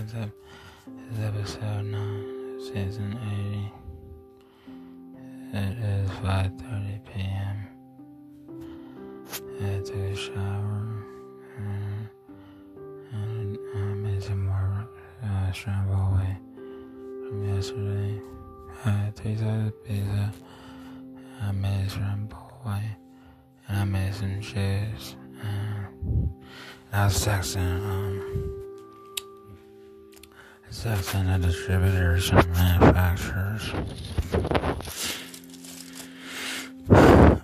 Ep- it's episode 9, season 80. It is 5.30 p.m. I took a shower and, and I made some more uh, scrambled away from yesterday. I tasted pizza. I made scrambled away and I made some cheese. And I was texting, um, texting the distributors and manufacturers. Um,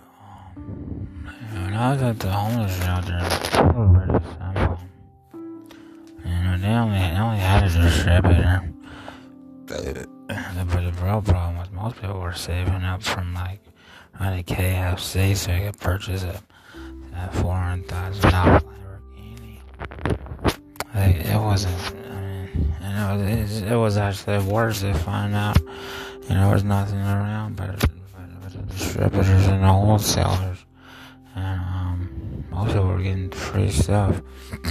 when I was at the homeless shelter, pretty simple. You know, they only, they only had a distributor. But the real problem was most people were saving up from like running KFC so they could purchase a, a four hundred thousand dollar Lamborghini. Like it wasn't. And it was, it, was actually worse to find out. You know, there was nothing around but, but, but the distributors and the wholesalers, and um, people were getting free stuff.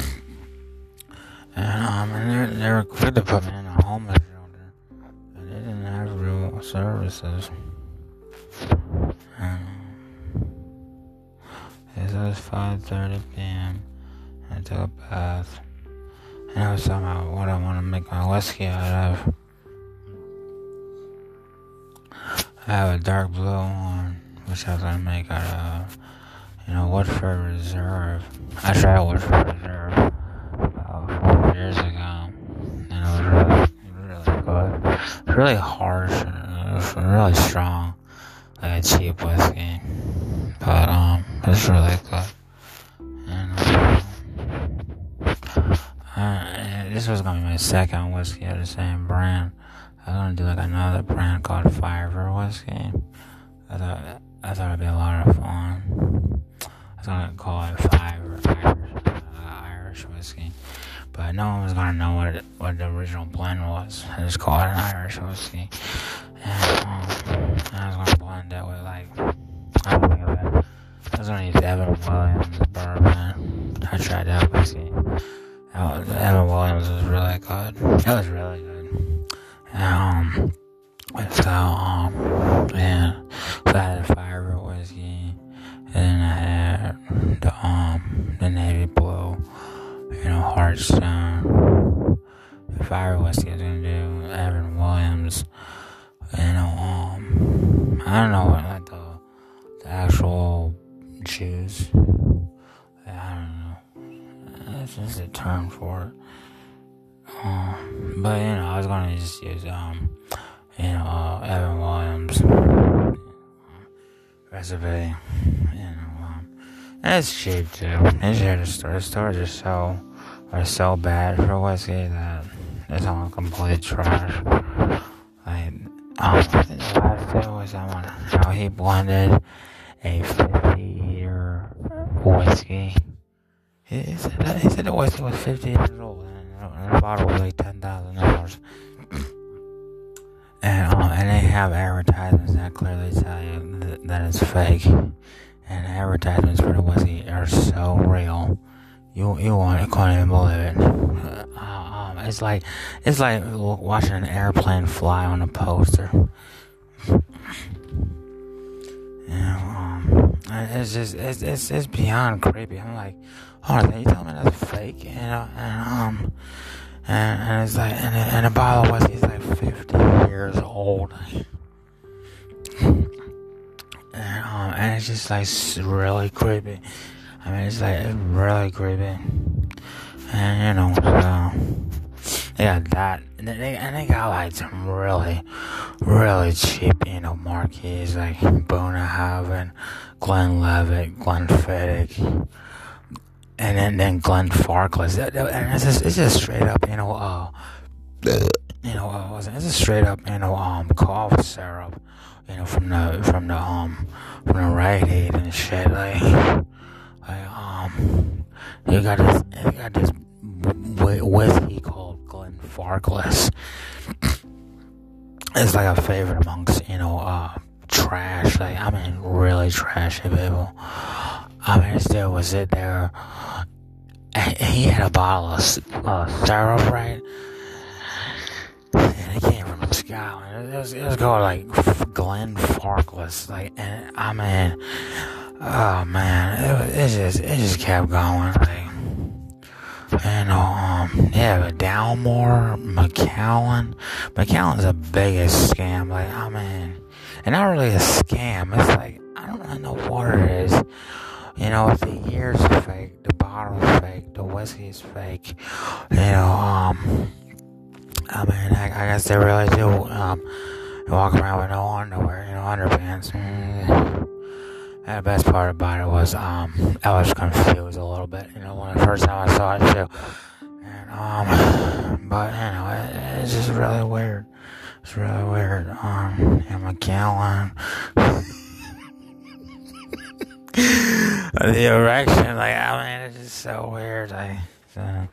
and um, and they, they were quick to put me in a homeless shelter, but they didn't have real services. And, it was 5:30 p.m. I took a bath. And I was talking about what I want to make my whiskey out of. I have a dark blue one, which I was to make out of, you know, Woodford Reserve. I tried Woodford Reserve about four years ago, and it was really, really good. Really harsh, and really strong, like a cheap whiskey. But, um, it's really good. This was gonna be my second whiskey of the same brand. I was gonna do like another brand called Fiver whiskey. I thought I thought it'd be a lot of fun. I was gonna call it Fiver Irish, uh, Irish whiskey, but no one was gonna know what it, what the original blend was. I just called it an Irish whiskey, and, um, I was gonna blend it with like I don't it. I was gonna use Evan Williams bourbon. I tried that whiskey. Oh, Evan Williams was really good. That was really good. Um, so, um, yeah, so I had a fire whiskey, and then I had the, um, the navy blue, you know, Hearthstone. The fire whiskey I was gonna do Evan Williams, you know, um, I don't know what, like, the, the actual juice. I. That's just a term for it. Um, but you know, I was gonna just use um, you know, uh, Evan Williams recipe. You know, um, it's cheap too. It's here to store. The stores are so are so bad for whiskey that it's all complete trash. Like, um, the last thing was someone how he blended a 50 year whiskey. He, said he said the whiskey was 50 years old and, the bottle was like ten thousand dollars. And um, and they have advertisements that clearly tell you that, that it's fake. And advertisements for the whiskey are so real. You you want you can't even believe it. Uh, um, it's like it's like watching an airplane fly on a poster. Yeah, it's just it's it's it's beyond creepy. I'm like, oh, are you telling me that's fake? You know, and um, and, and it's like, and, and the bottle was he's like 50 years old. And um, and it's just like really creepy. I mean, it's like really creepy. And you know, so got that, and they and they got like some really, really cheap, you know, marquees like Bunnahabhain, Glenn Levitt, Glenn Glenfiddich, and then then Glenfarclas. And it's just it's just straight up, you know, uh, you know, uh? It's just straight up, you know, um, cough syrup, you know, from the from the um from the Rite Aid and shit, like, like um, you got this, you got this whiskey called Farclas. it's like a favorite amongst, you know, uh, trash, like, I mean, really trashy people. I mean, there was it there. He had a bottle of uh, syrup, right? And it came from Scotland. It was, it was called like Glenfarclas. Like, and I mean, oh man, it, it just it just kept going. Like, know, um, yeah, but Dalmore, Macallan, Macallan's the biggest scam. Like, I mean, and not really a scam. It's like I don't really know what it is. You know, if the year's fake, the bottle's fake, the whiskey's fake. You know, um, I mean, I, I guess they really do um, walk around with no underwear, you know, underpants. Mm. And the best part about it was um, I was confused a little bit, you know, when the first time I saw it too. And um, but you know, it, it's just really weird. It's really weird. Um, and Macallan. the erection, like I mean, it's just so weird. I. Uh,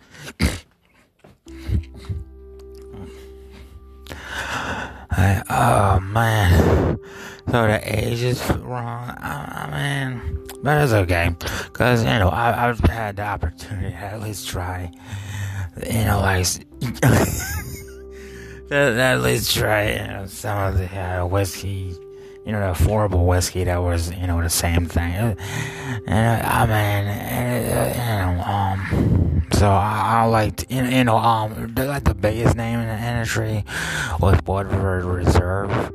I, oh man, so the age is wrong. I, mean, but it's okay, cause you know I, have had the opportunity to at least try, you know, like at least try you know, some of the uh, whiskey you know, the affordable whiskey that was, you know, the same thing. And I mean, you know, um, so I, I liked, you know, um, like the biggest name in the industry was Woodford Reserve.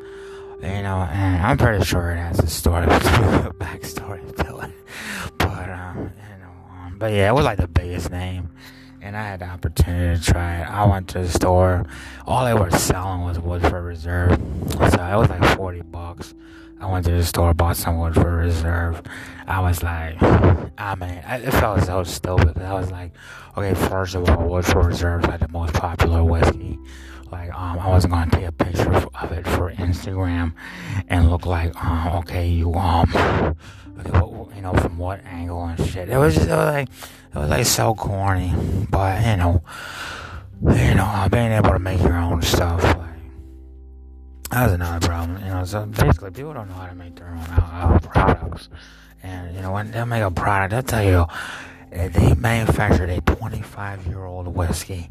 You know, and I'm pretty sure it has a story, a backstory to it. But, um, you know, um, but yeah, it was like the biggest name and I had the opportunity to try it. I went to the store. All they were selling was Woodford Reserve, so it was like forty bucks. I went to the store, bought some Woodford Reserve. I was like, I mean, it felt so stupid. But I was like, okay, first of all, Woodford Reserve is like the most popular whiskey. Like, um, I wasn't gonna take a picture of it for Instagram and look like, um, okay, you, um, okay, what, you know, from what angle and shit. It was just, it was like, it was like so corny, but you know, you know, uh, being able to make your own stuff, like, that was another problem. You know, so basically, people don't know how to make their own uh, products, and you know, when they make a product, they'll tell you uh, they manufactured a 25 year old whiskey,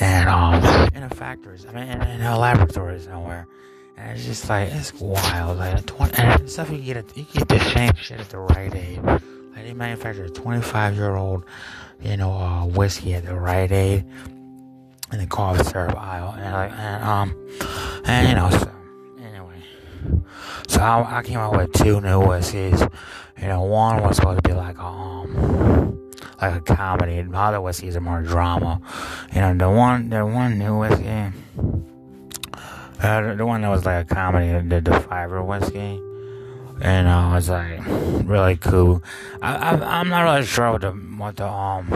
and um, in the factories, I mean, in, in a laboratory somewhere. And it's just like it's wild. Like 20, and stuff you get, you get the same shit at the right age. Like they manufactured a 25 year old, you know, uh, whiskey at the Rite Aid in the cough syrup aisle, and, like, and um, and you know, so anyway, so I, I came up with two new whiskeys. You know, one was supposed to be like a, um, like a comedy. The other whiskeys are more drama. You know, the one, the one new whiskey, uh, the one that was like a comedy, the, the fiver whiskey and uh, I was like really cool. I, I am not really sure what the what the um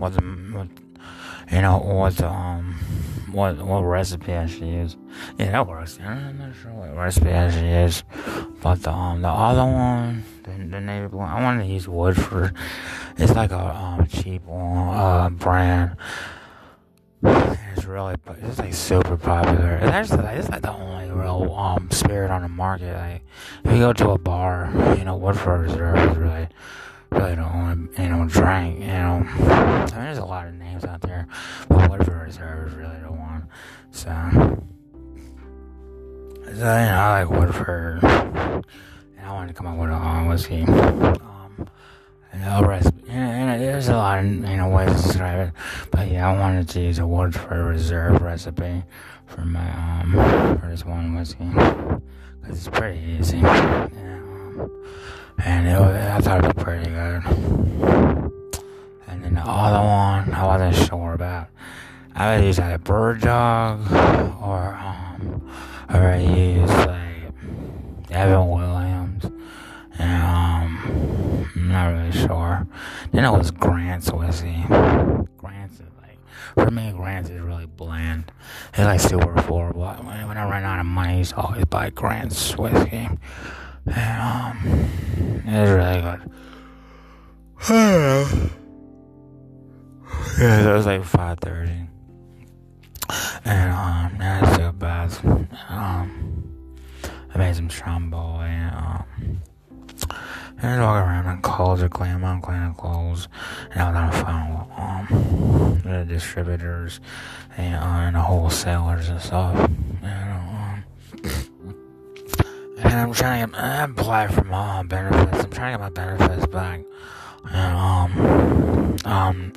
what the what, you know what the um what what recipe I should use. Yeah, that works. I'm not sure what recipe I should use, but the um the other one, the, the navy blue, I wanted to use Woodford. It's like a um cheap uh brand it's really, it's like super popular. It's actually like, it's like the only real um spirit on the market. Like if you go to a bar, you know, Woodford Reserve is really, really the only you know drink. You know, I mean, there's a lot of names out there, but Woodford Reserve is really the one. So, so you know, I like Woodford, I wanted to come up with a whiskey. Um, and the rest and there's a lot of you know ways to describe it, but yeah, I wanted to use a Woodford Reserve recipe for my um for this one whiskey because it's pretty easy. Yeah, um, and it was, I thought it was pretty good. And then the other one, I wasn't sure about. I would use a bird dog or um or I use like Evan and um I'm not really sure. Then it was Grant's whiskey. Grant's is like, for me, Grant's is really bland. It's like super affordable. When, when I run out of money, I always buy Grant's whiskey. And, um, it's really good. yeah, it was like 5.30. And, um, that's the best. Um, I made some trombone and, um, and walk around and call or clean my clean clothes and I'm not fine with um, the distributors and, uh, and the wholesalers and stuff. And, um, and I'm trying to apply for my benefits. I'm trying to get my benefits back. And, um, um,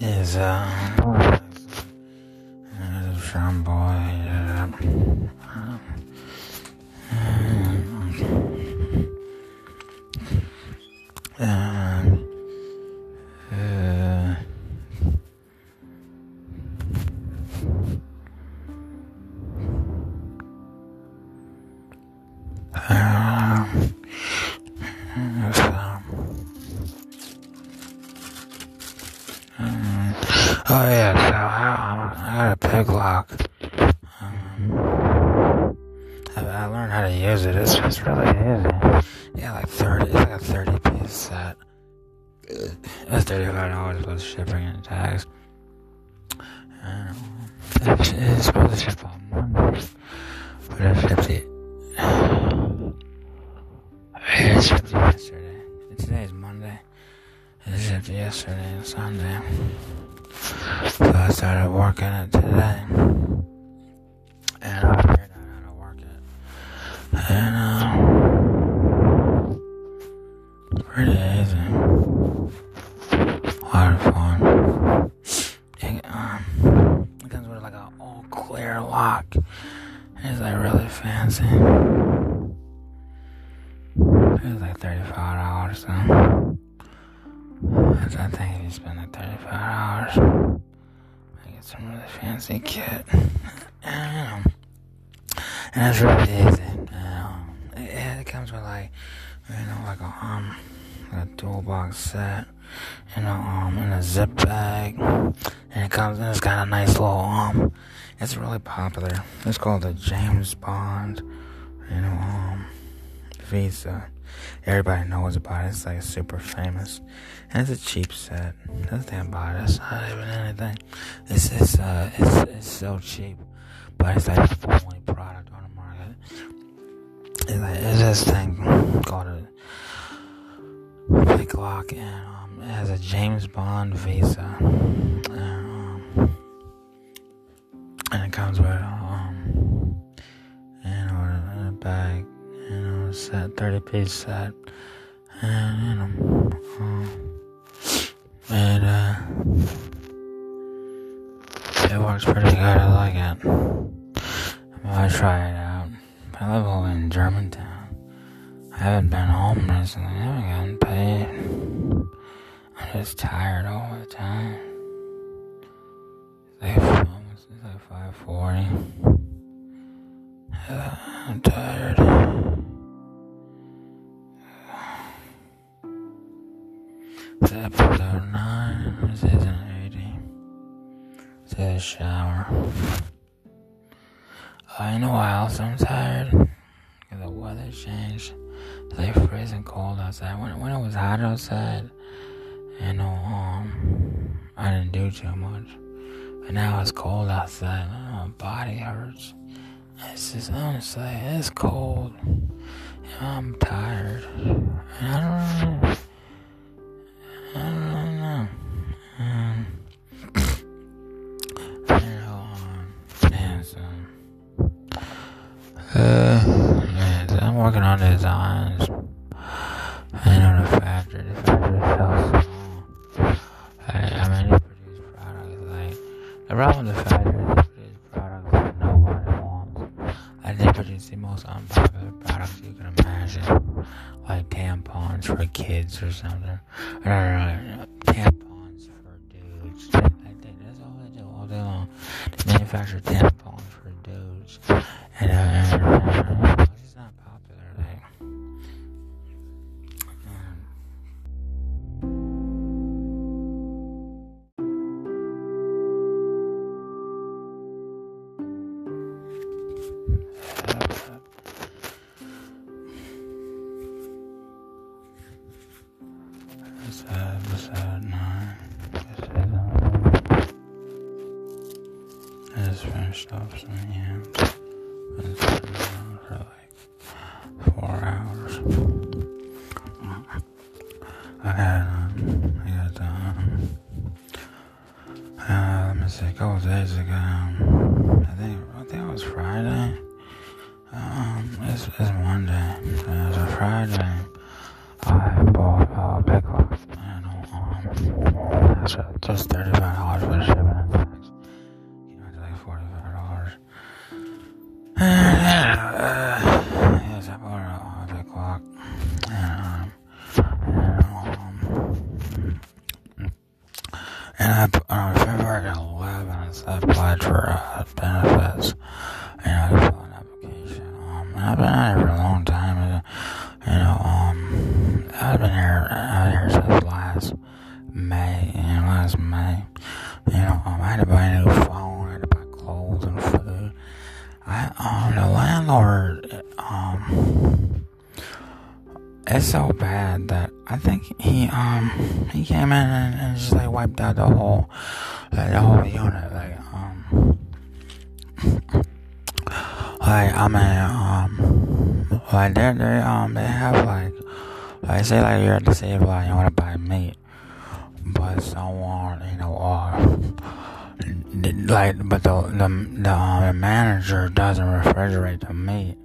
is uh, some boy. Uh, uh, Oh yeah, so I, I got a pig lock. Um, I, I, learned how to use it. It's, it's really easy. Yeah, like thirty. It's like a thirty piece set. It's thirty five dollars plus shipping and tax. Um, it's, it's supposed to ship on Monday, but it shipped it. It shipped yesterday. Today is Monday. It shipped yesterday and Sunday. So I started working it today. And I figured out how to work it. And, uh, pretty easy. A lot of fun. It, um, it comes with like an all clear lock. It's like really fancy. It's like $35 so. I think you spend like 35 hours, I get some really fancy kit. and, and it's really easy. Um, it, it, comes with like, you know, like a, um, a toolbox set, you know, um, in a zip bag. And it comes, and it's got a nice little, um, it's really popular. It's called the James Bond, you know, um, Visa. Everybody knows about it. It's like super famous. And it's a cheap set. Damn about it. It's not even anything. It's it's uh it's it's so cheap. But it's like the only product on the market. It's like it's this thing called a Big Lock and um it has a James Bond visa. And um and it comes with um in a bag set, 30 piece set. And, you know, um, and, uh, it works pretty good. I like it. I try it out. I live over in Germantown. I haven't been home recently. I haven't gotten paid. I'm just tired all the time. It's it's like 540. Uh, I'm tired. Shower. Uh, in a while, so I'm tired. The weather changed. It's freezing cold outside. When, when it was hot outside, you know, um, I didn't do too much. But now it's cold outside. My body hurts. It's just honestly, it's cold. And I'm tired. And I don't know. Um he came in and, and just like wiped out the whole like, the whole unit like um like I mean um like they they um they have like like say like you're save line you want to buy meat but someone you know uh like but the the the, uh, the manager doesn't refrigerate the meat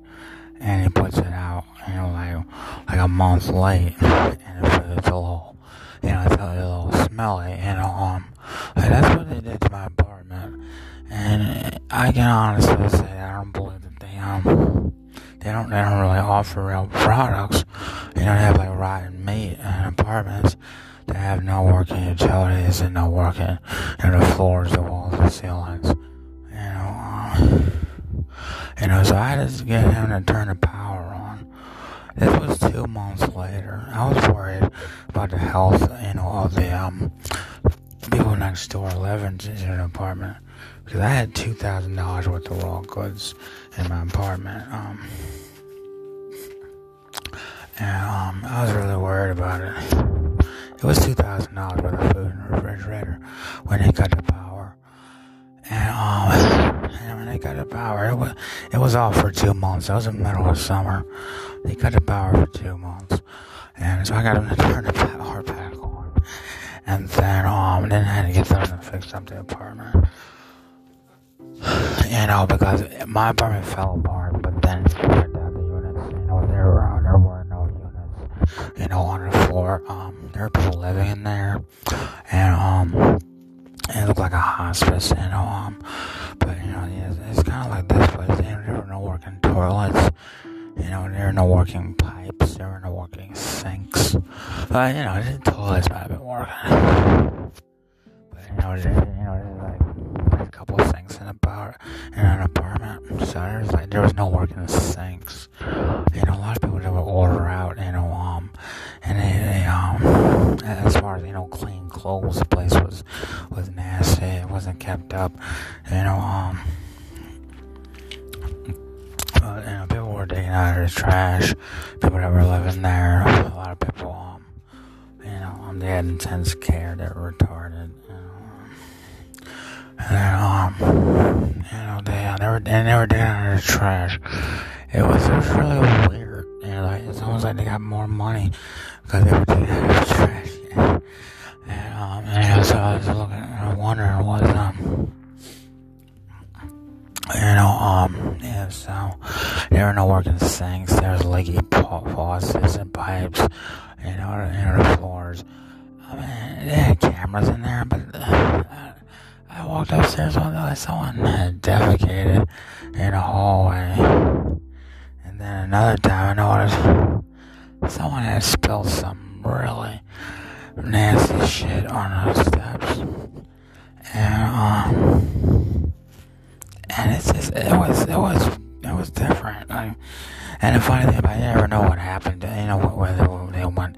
and he puts it out you know like like a month late and it's, a little you know it's a little smelly know um like that's what they did to my apartment and I can honestly say I don't believe that they um they don't they don't really offer real products you know they have like rotten meat in apartments they have no working utilities and no working, you know, the floors, the walls, the ceilings. You know, um, you know, so I to get him to turn the power. This was two months later. I was worried about the health, you know, of the um people next door living in an apartment because I had two thousand dollars worth of raw goods in my apartment. Um, and um, I was really worried about it. It was two thousand dollars worth of food in the refrigerator when they cut the power. And um, and mean, they cut the power, it was it was off for two months. That was in the middle of summer. They cut the power for two months, and so I got them to turn the power back on. And then um, then I had to get them to fix up the apartment. You know, because my apartment fell apart, but then spread out the units. You know, there were, there were no units, you know, on the floor. Um, there were people living in there, and um, it looked like a hospice, you know. Um, it's kind of like this place. There were no working toilets, you know. There were no working pipes. There were no working sinks. But you know, the toilets might have been working. But you know, there, you know, there's like a couple of sinks in a bar in an apartment. So there's like there was no working sinks. You know, a lot of people would order out, you know, um, and they, they um, as far as you know, clean clothes, the place was was nasty. It wasn't kept up. You know, um. Uh, you know, people were taking out of the trash. People that were living there, a lot of people, um, you know, um, they had intense care. Were retarded. And then, um, you know, they, uh, they were, they were taking out of the trash. It was, it was really weird. You know, like, it's almost like they got more money because they were taking out of the trash. And, um, and so I was looking, and wondering was, um, you know, um, yeah, so there are no working sinks. There's leaky faucets and pipes, you know, you know, the floors. I mean, they had cameras in there, but uh, I walked upstairs one day, someone had defecated in a hallway. And then another time I noticed someone had spilled some really nasty shit on the steps. And, um, and it's just it was it was it was different. Like, and the funny thing about you never know what happened. You know whether they went,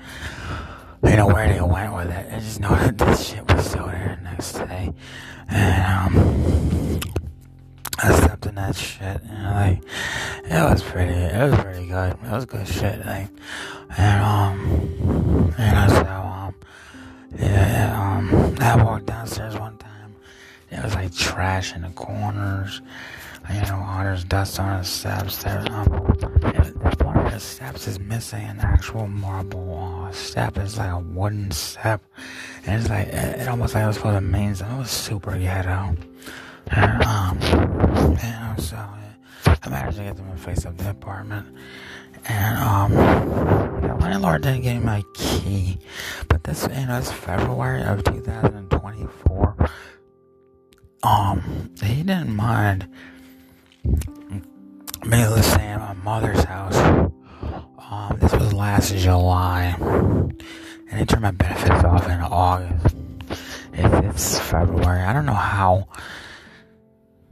you know where they went with it. I just know that this shit was still there the next day, and um, I stepped in that shit. And like it was pretty, it was pretty good. It was good shit. Like and um, and know so um, yeah, um, I walked downstairs one trash in the corners. You know, oh, there's dust on the steps. There, um, one of the steps is missing an actual marble uh, step. It's like a wooden step, and it's like it, it almost like it was for the main. It was super ghetto. And, um, know, so I managed to get them to face up the apartment. And um, landlord didn't give me my key, but this, you know, it's February of 2024. Um, he didn't mind me staying at my mother's house. Um, this was last July, and they turned my benefits off in August. it's February. I don't know how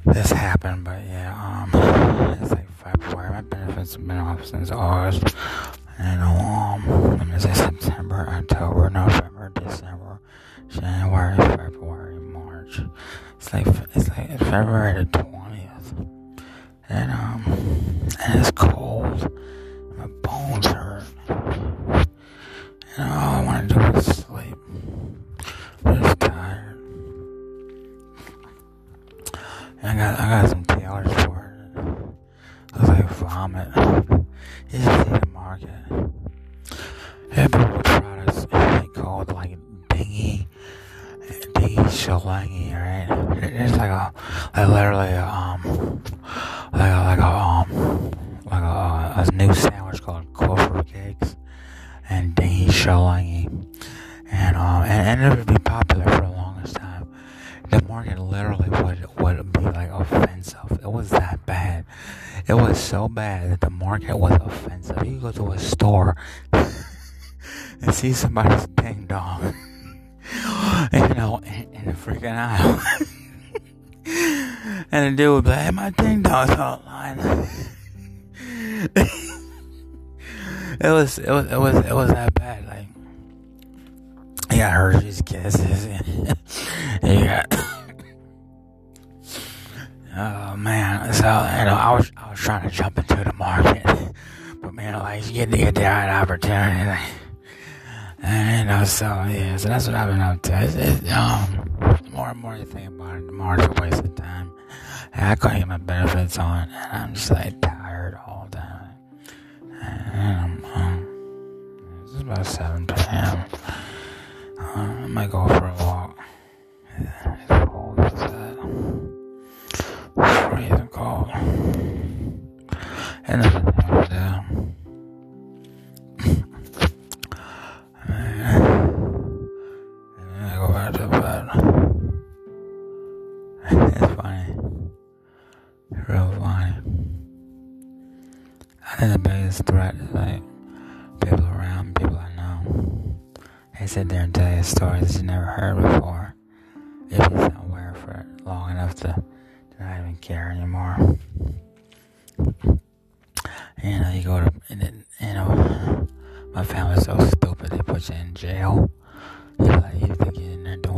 this happened, but yeah, um, it's like February. My benefits have been off since August. And um, I'm gonna say September, October, November, December, January, February, March. It's like it's like February the twentieth, and um, and it's cold. My bones hurt, and all I want to do is sleep. I'm just tired. And I got I got some tailors for it. Looks like vomit. Just see the market. People products they called like dingy, dingy shalangi, right? It's like a, like literally um, like a, like a um, like a, a new sandwich called Clover Cakes and dingy shalangi, and um, and, and it would be popular for the longest time. The market literally would would be like offensive. It was that bad. It was so bad that the market was offensive. You go to a store and see somebody's ding dong, you know, in, the freaking aisle. and the dude would be like, hey, my ding dong's online. it was, it was, it was, it was that bad. Like, you got Hershey's Kisses. you got. Oh man, so you know, I was I was trying to jump into the market, but man, like you get get the right opportunity, like, and you know, so yeah, so that's what I've been up to. It's, it's, um, more and more you think about it, the more it's a waste of time. And I couldn't get my benefits on, and I'm just like tired all the time. And um, it's about 7 p.m. Uh, I might go for a walk. It's cold outside freezing cold. And go bed. It's funny. real funny. I think the biggest threat is like people around, people I know. They sit there and tell you stories you never heard before. If you don't aware for long enough to I don't even care anymore. You know, you go to, you know, my family's so stupid, they put you in jail. Like, you